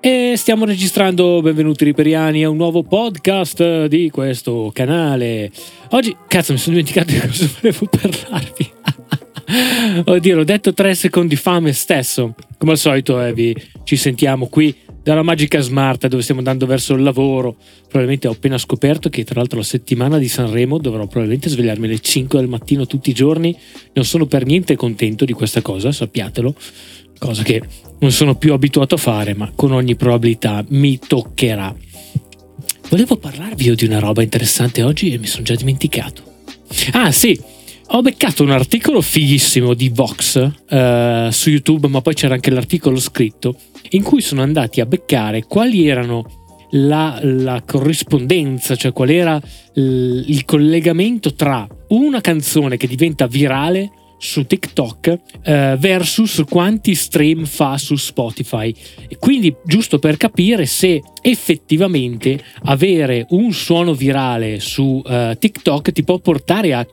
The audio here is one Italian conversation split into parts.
E stiamo registrando, benvenuti riperiani, a un nuovo podcast di questo canale. Oggi, cazzo, mi sono dimenticato di cosa volevo parlarvi. Oddio, l'ho detto tre secondi fa me stesso. Come al solito, eh, vi, ci sentiamo qui dalla Magica Smart dove stiamo andando verso il lavoro. Probabilmente ho appena scoperto che tra l'altro la settimana di Sanremo dovrò probabilmente svegliarmi alle 5 del mattino tutti i giorni. Non sono per niente contento di questa cosa, sappiatelo. Cosa che non sono più abituato a fare, ma con ogni probabilità mi toccherà. Volevo parlarvi di una roba interessante oggi e mi sono già dimenticato. Ah sì, ho beccato un articolo fighissimo di Vox uh, su YouTube, ma poi c'era anche l'articolo scritto, in cui sono andati a beccare quali erano la, la corrispondenza, cioè qual era il collegamento tra una canzone che diventa virale su TikTok eh, versus quanti stream fa su Spotify. E quindi giusto per capire se effettivamente avere un suono virale su uh, TikTok ti può portare a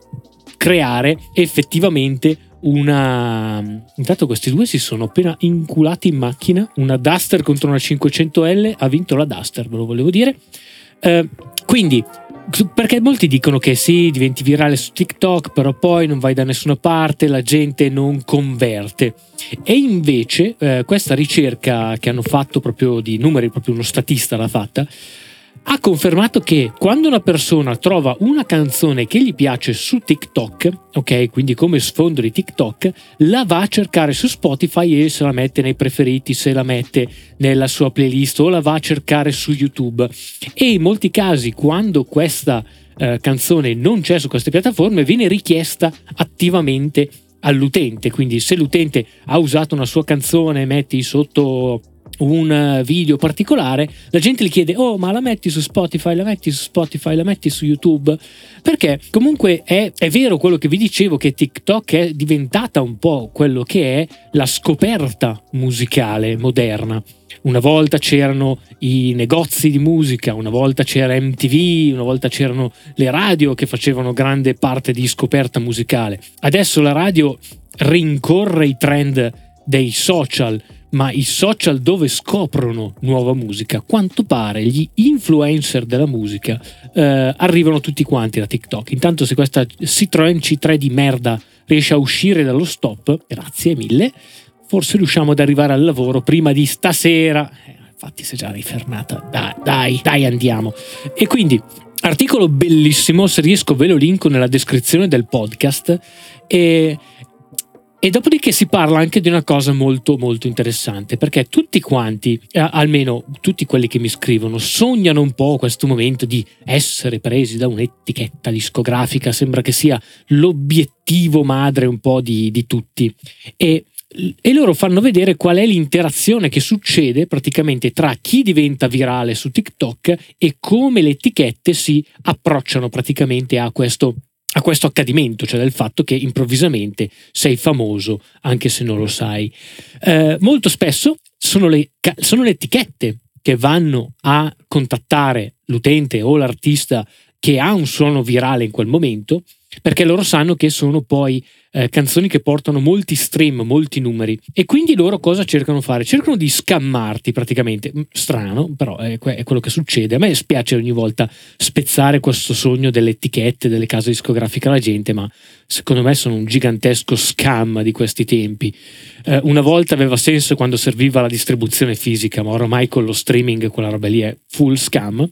creare effettivamente una intanto questi due si sono appena inculati in macchina una Duster contro una 500L ha vinto la Duster ve lo volevo dire uh, quindi perché molti dicono che sì, diventi virale su TikTok, però poi non vai da nessuna parte, la gente non converte. E invece eh, questa ricerca che hanno fatto proprio di numeri, proprio uno statista l'ha fatta, ha confermato che quando una persona trova una canzone che gli piace su TikTok, ok, quindi come sfondo di TikTok, la va a cercare su Spotify e se la mette nei preferiti, se la mette nella sua playlist o la va a cercare su YouTube. E in molti casi, quando questa eh, canzone non c'è su queste piattaforme, viene richiesta attivamente all'utente. Quindi se l'utente ha usato una sua canzone, metti sotto un video particolare, la gente gli chiede: Oh, ma la metti su Spotify, la metti su Spotify, la metti su YouTube? Perché comunque è, è vero quello che vi dicevo, che TikTok è diventata un po' quello che è la scoperta musicale moderna. Una volta c'erano i negozi di musica, una volta c'era MTV, una volta c'erano le radio che facevano grande parte di scoperta musicale. Adesso la radio rincorre i trend dei social ma i social dove scoprono nuova musica, quanto pare gli influencer della musica eh, arrivano tutti quanti da TikTok. Intanto se questa Citroen C3 di merda riesce a uscire dallo stop, grazie mille, forse riusciamo ad arrivare al lavoro prima di stasera. Eh, infatti si è già rifermata, dai, dai, dai andiamo. E quindi articolo bellissimo, se riesco ve lo linko nella descrizione del podcast. E e dopodiché si parla anche di una cosa molto molto interessante, perché tutti quanti, eh, almeno tutti quelli che mi scrivono, sognano un po' questo momento di essere presi da un'etichetta discografica, sembra che sia l'obiettivo madre un po' di, di tutti. E e loro fanno vedere qual è l'interazione che succede praticamente tra chi diventa virale su TikTok e come le etichette si approcciano praticamente a questo a questo accadimento, cioè del fatto che improvvisamente sei famoso anche se non lo sai. Eh, molto spesso sono le, sono le etichette che vanno a contattare l'utente o l'artista che ha un suono virale in quel momento, perché loro sanno che sono poi eh, canzoni che portano molti stream, molti numeri. E quindi loro cosa cercano di fare? Cercano di scammarti praticamente. Mm, strano, però è, è, quello che succede. A me spiace ogni volta spezzare questo sogno delle etichette, delle case discografiche alla gente, ma secondo me sono un gigantesco scam di questi tempi. Eh, una volta aveva senso quando serviva la distribuzione fisica, ma ormai con lo streaming quella roba lì è full scam.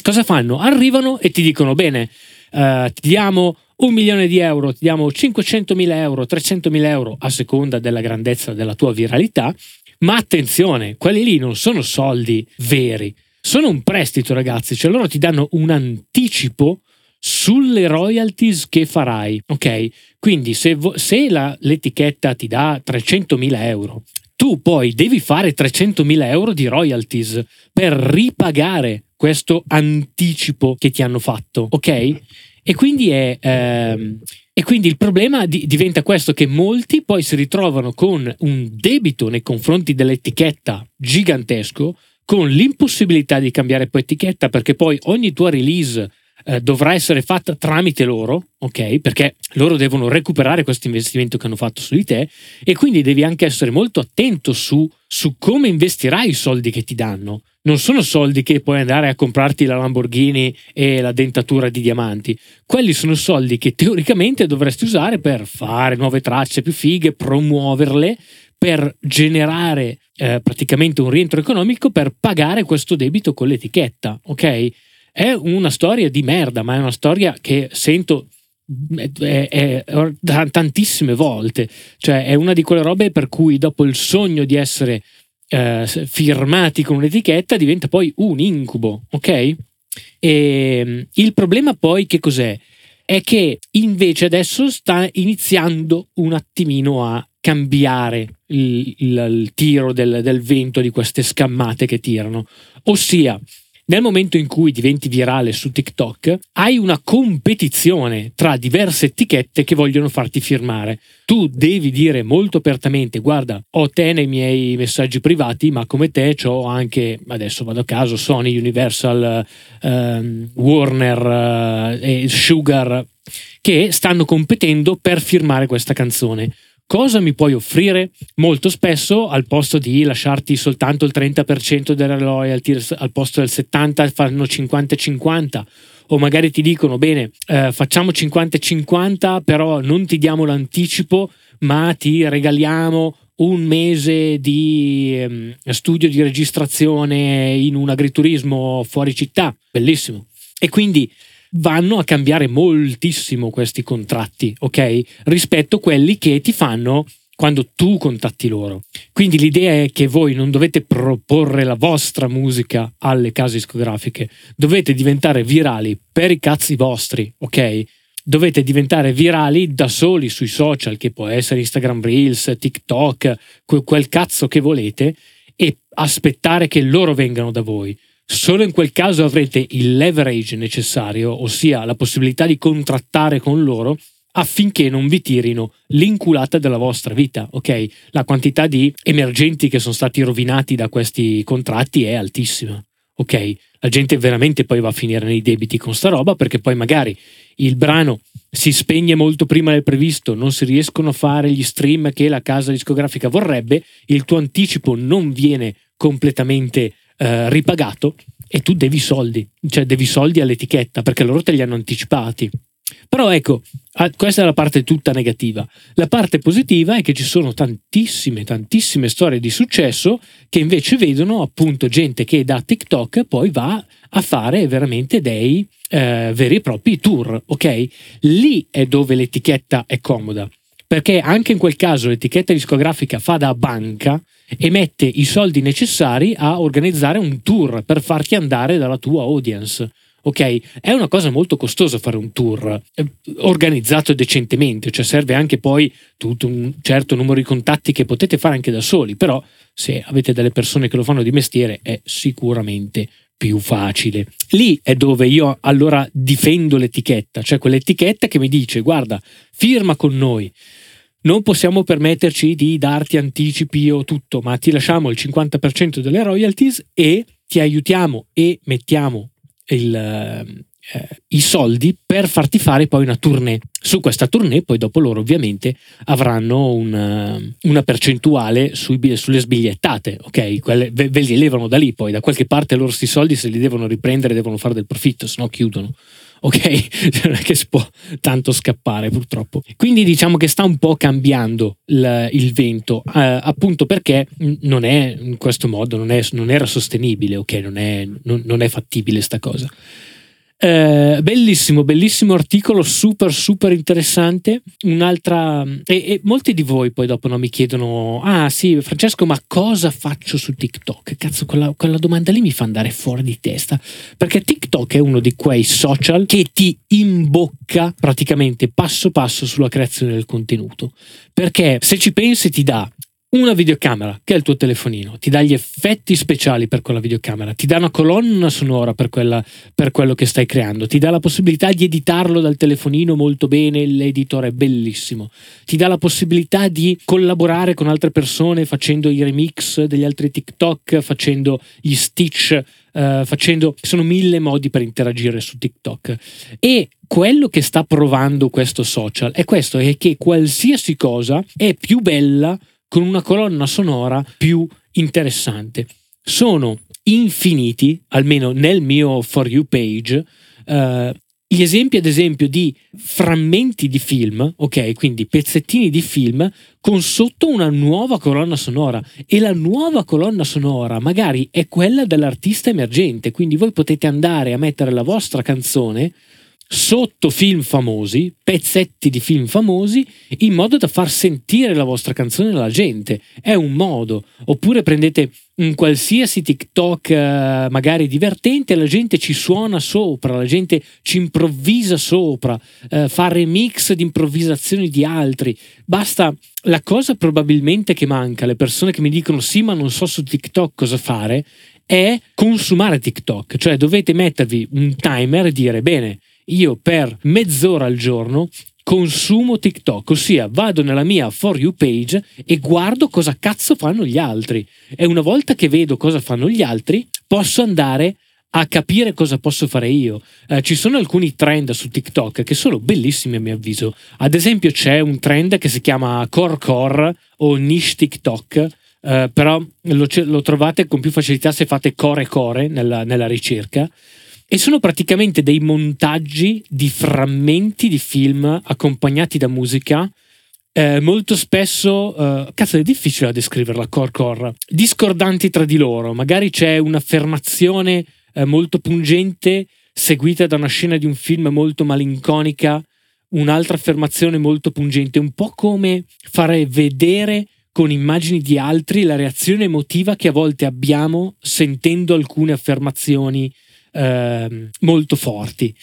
Cosa fanno? Arrivano e ti dicono: Bene, eh, ti diamo un milione di euro, ti diamo 500 mila euro, 300 mila euro a seconda della grandezza della tua viralità. Ma attenzione, quelli lì non sono soldi veri, sono un prestito, ragazzi. Cioè loro ti danno un anticipo sulle royalties che farai. Ok? Quindi se, se la, l'etichetta ti dà 300 mila euro, tu poi devi fare 300 mila euro di royalties per ripagare questo anticipo che ti hanno fatto. Ok? E quindi, è, ehm, e quindi il problema di, diventa questo che molti poi si ritrovano con un debito nei confronti dell'etichetta gigantesco, con l'impossibilità di cambiare poi etichetta perché poi ogni tua release eh, dovrà essere fatta tramite loro, ok? Perché loro devono recuperare questo investimento che hanno fatto su di te e quindi devi anche essere molto attento su, su come investirai i soldi che ti danno. Non sono soldi che puoi andare a comprarti la Lamborghini e la dentatura di diamanti. Quelli sono soldi che teoricamente dovresti usare per fare nuove tracce più fighe, promuoverle, per generare eh, praticamente un rientro economico per pagare questo debito con l'etichetta, ok? È una storia di merda, ma è una storia che sento è, è, è, tantissime volte. Cioè, è una di quelle robe per cui dopo il sogno di essere eh, firmati con un'etichetta diventa poi un incubo, ok? E il problema poi che cos'è? È che invece adesso sta iniziando un attimino a cambiare il, il, il tiro del, del vento di queste scammate che tirano. Ossia, nel momento in cui diventi virale su TikTok, hai una competizione tra diverse etichette che vogliono farti firmare. Tu devi dire molto apertamente: Guarda, ho te nei miei messaggi privati, ma come te ho anche, adesso vado a caso, Sony, Universal, uh, Warner uh, e Sugar che stanno competendo per firmare questa canzone cosa mi puoi offrire? Molto spesso al posto di lasciarti soltanto il 30% delle royalty, al posto del 70% fanno 50-50 o magari ti dicono bene eh, facciamo 50-50 però non ti diamo l'anticipo ma ti regaliamo un mese di eh, studio di registrazione in un agriturismo fuori città, bellissimo. E quindi vanno a cambiare moltissimo questi contratti, ok? Rispetto a quelli che ti fanno quando tu contatti loro. Quindi l'idea è che voi non dovete proporre la vostra musica alle case discografiche, dovete diventare virali per i cazzi vostri, ok? Dovete diventare virali da soli sui social, che può essere Instagram Reels, TikTok, quel cazzo che volete, e aspettare che loro vengano da voi. Solo in quel caso avrete il leverage necessario, ossia la possibilità di contrattare con loro affinché non vi tirino l'inculata della vostra vita, ok? La quantità di emergenti che sono stati rovinati da questi contratti è altissima, ok? La gente veramente poi va a finire nei debiti con sta roba perché poi magari il brano si spegne molto prima del previsto, non si riescono a fare gli stream che la casa discografica vorrebbe, il tuo anticipo non viene completamente eh, ripagato e tu devi soldi, cioè devi soldi all'etichetta perché loro te li hanno anticipati. Però ecco, questa è la parte tutta negativa. La parte positiva è che ci sono tantissime, tantissime storie di successo che invece vedono appunto gente che da TikTok poi va a fare veramente dei eh, veri e propri tour, ok? Lì è dove l'etichetta è comoda, perché anche in quel caso l'etichetta discografica fa da banca e mette i soldi necessari a organizzare un tour per farti andare dalla tua audience. Ok, è una cosa molto costosa fare un tour eh, organizzato decentemente, cioè serve anche poi tutto un certo numero di contatti che potete fare anche da soli, però se avete delle persone che lo fanno di mestiere è sicuramente più facile. Lì è dove io allora difendo l'etichetta, cioè quell'etichetta che mi dice guarda, firma con noi non possiamo permetterci di darti anticipi o tutto, ma ti lasciamo il 50% delle royalties e ti aiutiamo e mettiamo il, eh, i soldi per farti fare poi una tournée. Su questa tournée poi dopo loro ovviamente avranno una, una percentuale sui, sulle sbigliettate, ok? Quelle, ve, ve li levano da lì poi, da qualche parte loro questi soldi se li devono riprendere devono fare del profitto, se no chiudono ok? Non è che si può tanto scappare purtroppo. Quindi diciamo che sta un po' cambiando il, il vento, eh, appunto perché non è in questo modo, non, è, non era sostenibile, ok? Non è, non, non è fattibile sta cosa. Eh, bellissimo, bellissimo articolo, super, super interessante. Un'altra. E, e, molti di voi poi dopo no, mi chiedono: Ah, sì, Francesco, ma cosa faccio su TikTok? Cazzo, quella, quella domanda lì mi fa andare fuori di testa. Perché TikTok è uno di quei social che ti imbocca praticamente passo passo sulla creazione del contenuto. Perché se ci pensi, ti dà una videocamera, che è il tuo telefonino, ti dà gli effetti speciali per quella videocamera, ti dà una colonna sonora per, quella, per quello che stai creando, ti dà la possibilità di editarlo dal telefonino molto bene, l'editor è bellissimo, ti dà la possibilità di collaborare con altre persone facendo i remix degli altri TikTok, facendo gli stitch Uh, facendo sono mille modi per interagire su TikTok. E quello che sta provando questo social è questo è che qualsiasi cosa è più bella con una colonna sonora più interessante. Sono infiniti, almeno nel mio For You page, uh, gli esempi ad esempio di frammenti di film, ok, quindi pezzettini di film con sotto una nuova colonna sonora e la nuova colonna sonora magari è quella dell'artista emergente, quindi voi potete andare a mettere la vostra canzone sotto film famosi, pezzetti di film famosi, in modo da far sentire la vostra canzone alla gente. È un modo. Oppure prendete un qualsiasi TikTok eh, magari divertente, la gente ci suona sopra, la gente ci improvvisa sopra, eh, fa remix di improvvisazioni di altri. Basta la cosa probabilmente che manca, le persone che mi dicono sì ma non so su TikTok cosa fare, è consumare TikTok, cioè dovete mettervi un timer e dire bene, io per mezz'ora al giorno consumo TikTok, ossia vado nella mia For You page e guardo cosa cazzo fanno gli altri. E una volta che vedo cosa fanno gli altri, posso andare a capire cosa posso fare io. Eh, ci sono alcuni trend su TikTok che sono bellissimi a mio avviso. Ad esempio c'è un trend che si chiama Core Core o Niche TikTok, eh, però lo, lo, trovate con più facilità se fate Core Core nella, nella ricerca e sono praticamente dei montaggi di frammenti di film accompagnati da musica. Eh, molto spesso, eh, cazzo è difficile da descriverla, core discordanti tra di loro. Magari c'è un'affermazione eh, molto pungente seguita da una scena di un film molto malinconica, un'altra affermazione molto pungente, un po' come fare vedere con immagini di altri la reazione emotiva che a volte abbiamo sentendo alcune affermazioni eh, molto forti.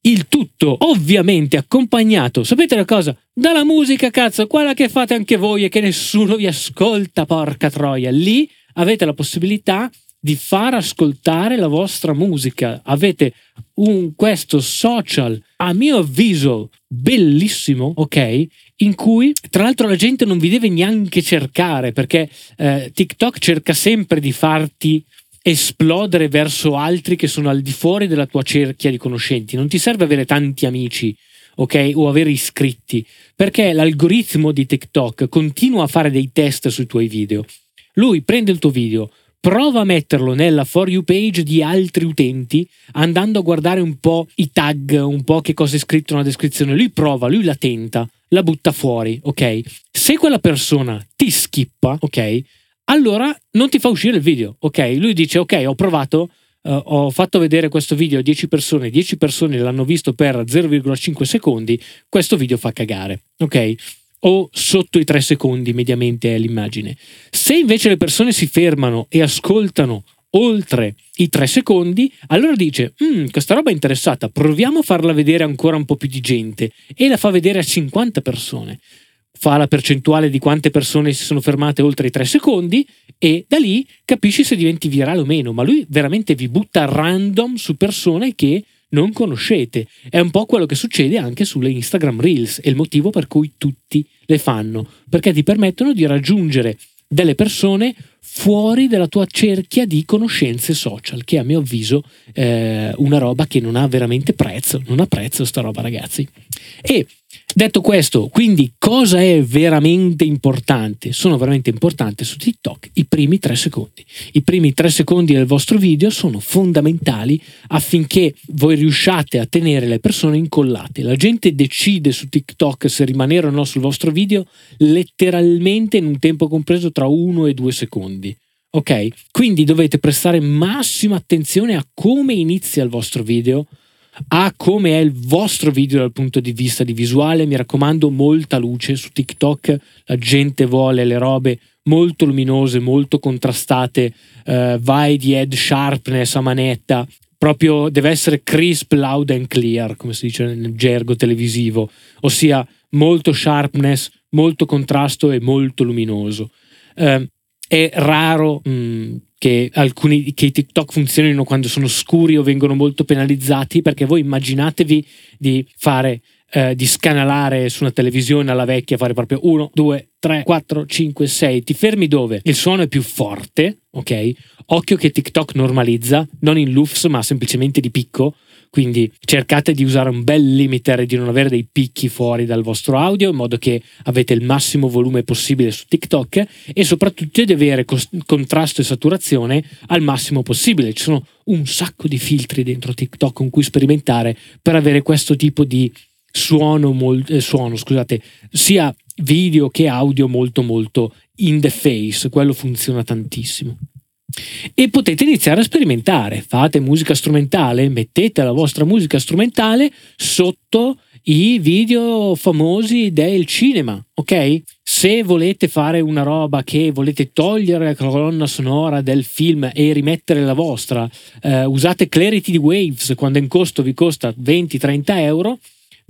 Il tutto ovviamente accompagnato, sapete la cosa? Dalla musica, cazzo, quella che fate anche voi e che nessuno vi ascolta, porca troia. Lì avete la possibilità di far ascoltare la vostra musica. Avete un, questo social, a mio avviso, bellissimo, ok? In cui tra l'altro la gente non vi deve neanche cercare perché eh, TikTok cerca sempre di farti esplodere verso altri che sono al di fuori della tua cerchia di conoscenti. Non ti serve avere tanti amici, ok? O avere iscritti, perché l'algoritmo di TikTok continua a fare dei test sui tuoi video. Lui prende il tuo video, prova a metterlo nella For You page di altri utenti, andando a guardare un po' i tag, un po' che cosa è scritto nella descrizione. Lui prova, lui la tenta, la butta fuori, ok? Se quella persona ti skippa, ok? Allora non ti fa uscire il video, ok? Lui dice, ok, ho provato, uh, ho fatto vedere questo video a 10 persone, 10 persone l'hanno visto per 0,5 secondi, questo video fa cagare, ok? O sotto i 3 secondi mediamente è l'immagine. Se invece le persone si fermano e ascoltano oltre i 3 secondi, allora dice, mm, questa roba è interessata, proviamo a farla vedere ancora un po' più di gente e la fa vedere a 50 persone fa la percentuale di quante persone si sono fermate oltre i tre secondi e da lì capisci se diventi virale o meno, ma lui veramente vi butta random su persone che non conoscete. È un po' quello che succede anche sulle Instagram Reels, è il motivo per cui tutti le fanno, perché ti permettono di raggiungere delle persone fuori dalla tua cerchia di conoscenze social, che a mio avviso è una roba che non ha veramente prezzo, non ha prezzo sta roba ragazzi. E Detto questo, quindi cosa è veramente importante? Sono veramente importanti su TikTok i primi tre secondi. I primi tre secondi del vostro video sono fondamentali affinché voi riusciate a tenere le persone incollate. La gente decide su TikTok se rimanere o no sul vostro video letteralmente in un tempo compreso tra uno e due secondi. Ok? Quindi dovete prestare massima attenzione a come inizia il vostro video a come è il vostro video dal punto di vista di visuale. Mi raccomando, molta luce su TikTok. La gente vuole le robe molto luminose, molto contrastate. Uh, vai di head sharpness a manetta. Proprio deve essere crisp, loud and clear, come si dice nel gergo televisivo, ossia molto sharpness, molto contrasto e molto luminoso. eh, è raro mh, mm, che alcuni che i TikTok funzionino quando sono scuri o vengono molto penalizzati perché voi immaginatevi di fare eh, di scanalare su una televisione alla vecchia, fare proprio 1, 2, 3, 4, 5, 6. Ti fermi dove il suono è più forte, ok? Occhio che TikTok normalizza, non in LUFS ma semplicemente di picco. Quindi cercate di usare un bel limiter e di non avere dei picchi fuori dal vostro audio in modo che avete il massimo volume possibile su TikTok e soprattutto di avere contrasto e saturazione al massimo possibile. Ci sono un sacco di filtri dentro TikTok con cui sperimentare per avere questo tipo di suono, eh, suono scusate, sia video che audio molto molto in the face, quello funziona tantissimo. E potete iniziare a sperimentare, fate musica strumentale, mettete la vostra musica strumentale sotto i video famosi del cinema, ok? Se volete fare una roba che volete togliere la colonna sonora del film e rimettere la vostra, eh, usate Clarity Waves quando in costo vi costa 20-30 euro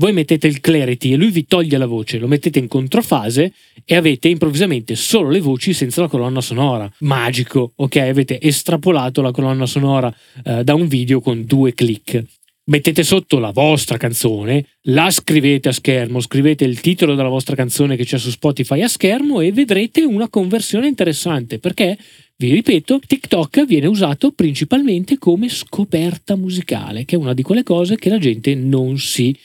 voi mettete il clarity e lui vi toglie la voce, lo mettete in controfase e avete improvvisamente solo le voci senza la colonna sonora. Magico, ok? Avete estrapolato la colonna sonora eh, da un video con due clic. Mettete sotto la vostra canzone, la scrivete a schermo, scrivete il titolo della vostra canzone che c'è su Spotify a schermo e vedrete una conversione interessante perché vi ripeto, TikTok viene usato principalmente come scoperta musicale, che è una di quelle cose che la gente non si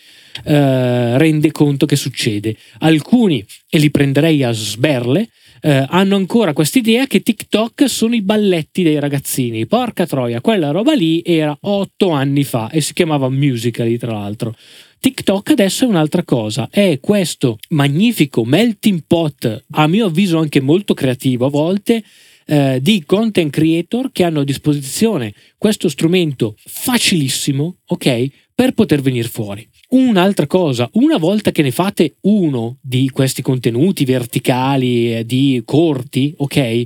eh, rende conto che succede. Alcuni, e li prenderei a sberle, eh, hanno ancora quest'idea che TikTok sono i balletti dei ragazzini. Porca troia, quella roba lì era otto anni fa e si chiamava Musical.ly tra l'altro. TikTok adesso è un'altra cosa, è questo magnifico melting pot, a mio avviso anche molto creativo a volte, eh, di content creator che hanno a disposizione questo strumento facilissimo, ok, per poter venire fuori. Un'altra cosa, una volta che ne fate uno di questi contenuti verticali, eh, di corti, ok?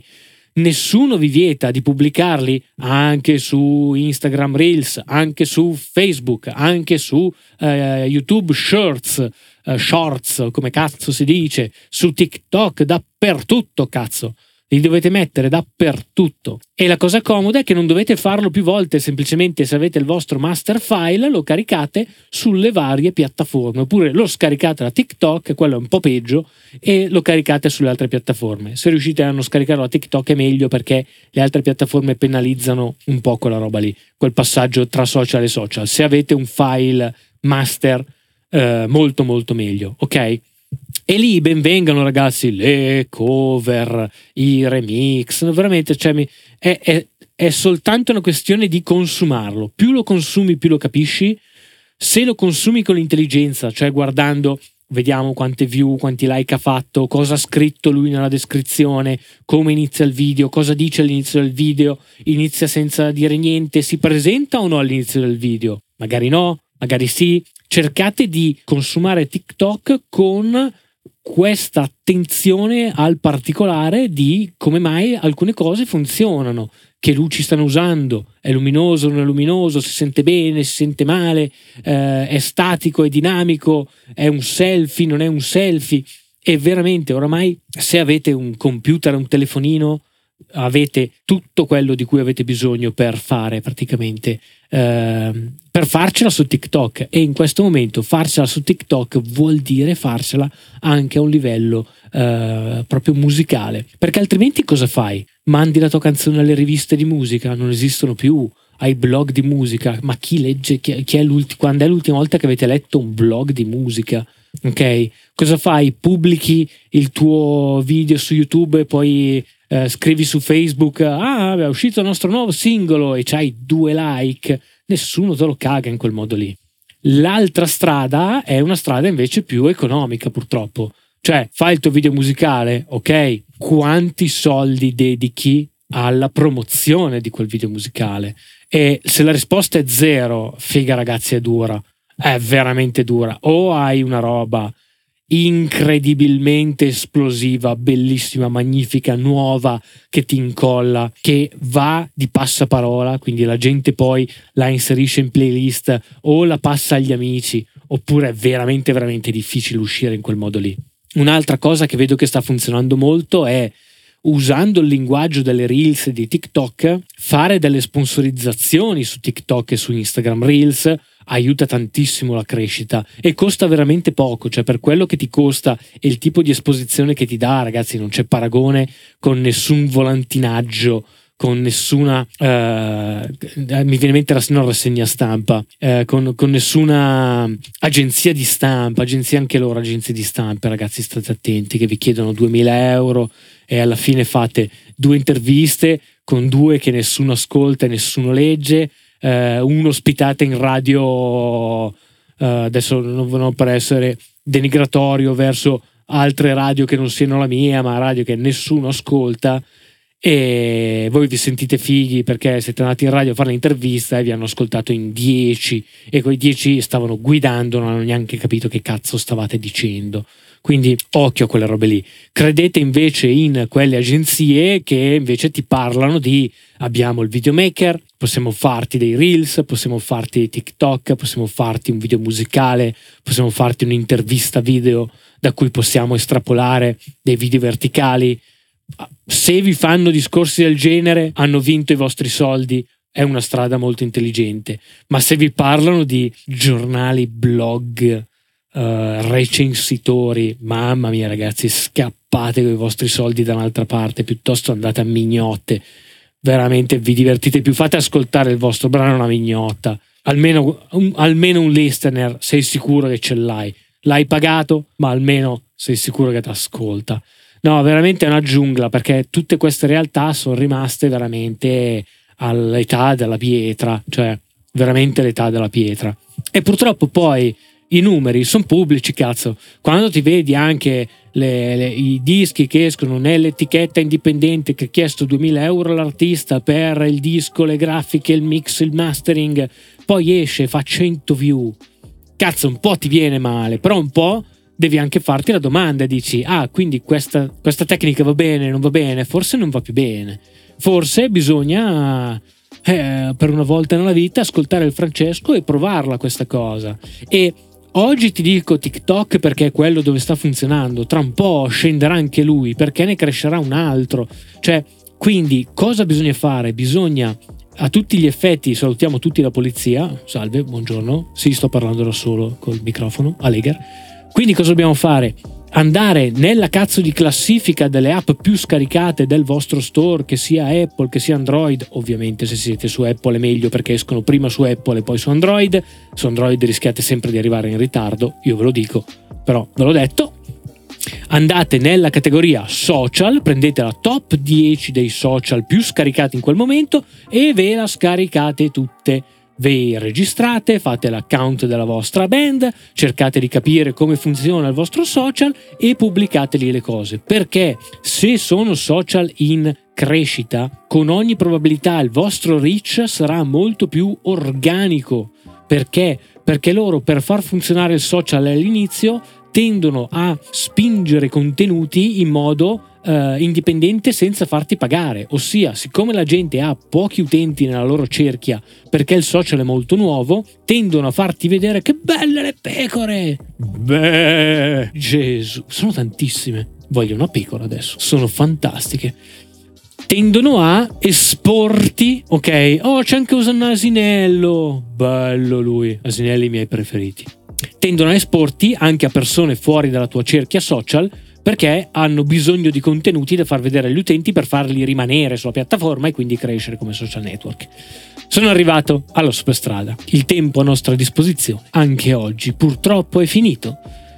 Nessuno vi vieta di pubblicarli anche su Instagram Reels, anche su Facebook, anche su eh, YouTube Shorts, eh, Shorts, come cazzo si dice, su TikTok, dappertutto, cazzo li dovete mettere dappertutto. E la cosa comoda è che non dovete farlo più volte, semplicemente se avete il vostro master file lo caricate sulle varie piattaforme, oppure lo scaricate da TikTok, quello è un po' peggio, e lo caricate sulle altre piattaforme. Se riuscite a non scaricarlo da TikTok è meglio perché le altre piattaforme penalizzano un po' quella roba lì, quel passaggio tra social e social. Se avete un file master eh, molto molto meglio, ok? E lì ben vengano ragazzi le cover, i remix, veramente cioè, è, è, è soltanto una questione di consumarlo. Più lo consumi, più lo capisci. Se lo consumi con l'intelligenza, cioè guardando vediamo quante view, quanti like ha fatto, cosa ha scritto lui nella descrizione, come inizia il video, cosa dice all'inizio del video, inizia senza dire niente, si presenta o no all'inizio del video? Magari no, magari sì. Cercate di consumare TikTok con questa attenzione al particolare di come mai alcune cose funzionano, che luci stanno usando, è luminoso, non è luminoso, si sente bene, si sente male, eh, è statico, è dinamico, è un selfie, non è un selfie. E veramente oramai se avete un computer, un telefonino, avete tutto quello di cui avete bisogno per fare praticamente eh, per farcela su TikTok. E in questo momento farcela su TikTok vuol dire farcela anche a un livello eh, proprio musicale. Perché altrimenti cosa fai? Mandi la tua canzone alle riviste di musica, non esistono più. Ai blog di musica, ma chi legge, chi, chi è quando è l'ultima volta che avete letto un blog di musica? Ok, cosa fai? Pubblichi il tuo video su YouTube e poi eh, scrivi su Facebook, ah, è uscito il nostro nuovo singolo e c'hai due like, nessuno te lo caga in quel modo lì. L'altra strada è una strada invece più economica, purtroppo. Cioè, fai il tuo video musicale, ok? Quanti soldi dedichi alla promozione di quel video musicale? E se la risposta è zero, figa ragazzi, è dura. È veramente dura. O hai una roba incredibilmente esplosiva, bellissima, magnifica, nuova che ti incolla, che va di passaparola, quindi la gente poi la inserisce in playlist o la passa agli amici, oppure è veramente veramente difficile uscire in quel modo lì. Un'altra cosa che vedo che sta funzionando molto è usando il linguaggio delle Reels di TikTok, fare delle sponsorizzazioni su TikTok e su Instagram Reels aiuta tantissimo la crescita e costa veramente poco, cioè per quello che ti costa e il tipo di esposizione che ti dà, ragazzi, non c'è paragone con nessun volantinaggio con nessuna eh, mi viene in mente la non rassegna stampa eh, con, con, nessuna agenzia di stampa agenzia anche loro agenzie di stampa ragazzi state attenti che vi chiedono 2000 euro e alla fine fate due interviste con due che nessuno ascolta e nessuno legge eh, uno ospitate in radio eh, adesso non, non per essere denigratorio verso altre radio che non siano la mia ma radio che nessuno ascolta e voi vi sentite fighi perché siete andati in radio a fare l'intervista e vi hanno ascoltato in 10 e quei 10 stavano guidando, non hanno neanche capito che cazzo stavate dicendo. Quindi occhio a quelle robe lì. Credete invece in quelle agenzie che invece ti parlano di abbiamo il videomaker, possiamo farti dei reels, possiamo farti TikTok, possiamo farti un video musicale, possiamo farti un'intervista video da cui possiamo estrapolare dei video verticali se vi fanno discorsi del genere, hanno vinto i vostri soldi, è una strada molto intelligente. Ma se vi parlano di giornali, blog, uh, recensitori, mamma mia ragazzi, scappate con i vostri soldi da un'altra parte, piuttosto andate a mignotte. Veramente vi divertite più, fate ascoltare il vostro brano una mignotta. Almeno un, almeno un listener, sei sicuro che ce l'hai. L'hai pagato, ma almeno sei sicuro che ti ascolta. No, veramente è una giungla perché tutte queste realtà sono rimaste veramente all'età della pietra, cioè veramente l'età della pietra. E purtroppo poi i numeri sono pubblici, cazzo. Quando ti vedi anche le, le, i dischi che escono nell'etichetta indipendente che ha chiesto 2000 euro all'artista per il disco, le grafiche, il mix, il mastering, poi esce e fa 100 view. Cazzo, un po' ti viene male, però un po' devi anche farti la domanda dici, ah, quindi questa, questa tecnica va bene, non va bene, forse non va più bene. Forse bisogna, eh, per una volta nella vita, ascoltare il Francesco e provarla questa cosa. E oggi ti dico TikTok perché è quello dove sta funzionando, tra un po' scenderà anche lui perché ne crescerà un altro. Cioè, quindi cosa bisogna fare? Bisogna a tutti gli effetti salutiamo tutti la polizia. Salve, buongiorno. Sì, sto parlando da solo col microfono, Allegar quindi cosa dobbiamo fare? Andare nella cazzo di classifica delle app più scaricate del vostro store, che sia Apple, che sia Android. Ovviamente se siete su Apple è meglio perché escono prima su Apple e poi su Android. Su Android rischiate sempre di arrivare in ritardo, io ve lo dico, però ve l'ho detto. Andate nella categoria social, prendete la top 10 dei social più scaricati in quel momento e ve la scaricate tutte vi registrate, fate l'account della vostra band, cercate di capire come funziona il vostro social e pubblicate lì le cose. Perché se sono social in crescita, con ogni probabilità il vostro reach sarà molto più organico. Perché? Perché loro per far funzionare il social all'inizio tendono a spingere contenuti in modo Uh, indipendente senza farti pagare, ossia siccome la gente ha pochi utenti nella loro cerchia perché il social è molto nuovo, tendono a farti vedere che belle le pecore. Beh, Gesù, sono tantissime. Voglio una pecora adesso, sono fantastiche. Tendono a esporti, ok? Oh, c'è anche un asinello. Bello lui, asinelli i miei preferiti. Tendono a esporti anche a persone fuori dalla tua cerchia social perché hanno bisogno di contenuti da far vedere agli utenti per farli rimanere sulla piattaforma e quindi crescere come social network. Sono arrivato alla superstrada. Il tempo a nostra disposizione, anche oggi, purtroppo è finito.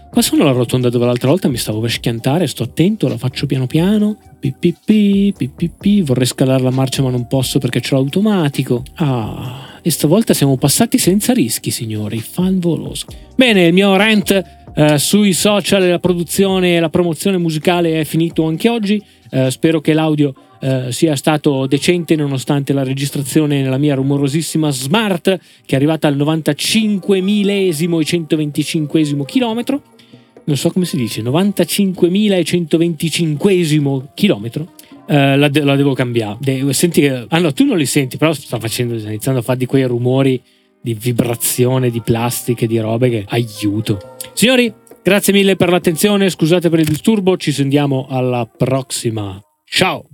Qua sono la rotonda dove l'altra volta mi stavo per schiantare, sto attento, la faccio piano piano. Pippipi, pippipi, vorrei scalare la marcia ma non posso perché c'è l'automatico. Ah, e stavolta siamo passati senza rischi, signori, fanvoloso. Bene, il mio rant eh, sui social la produzione e la promozione musicale è finito anche oggi. Eh, spero che l'audio eh, sia stato decente nonostante la registrazione nella mia rumorosissima smart che è arrivata al 95 millesimo e 125 chilometro. Non so come si dice, 95.125 chilometro. Uh, la, de- la, devo cambiare. De- senti, ah no, tu non li senti, però sto facendo, sto iniziando a fare di quei rumori di vibrazione, di plastiche, di robe che aiuto. Signori, grazie mille per l'attenzione, scusate per il disturbo, ci sentiamo alla prossima. Ciao!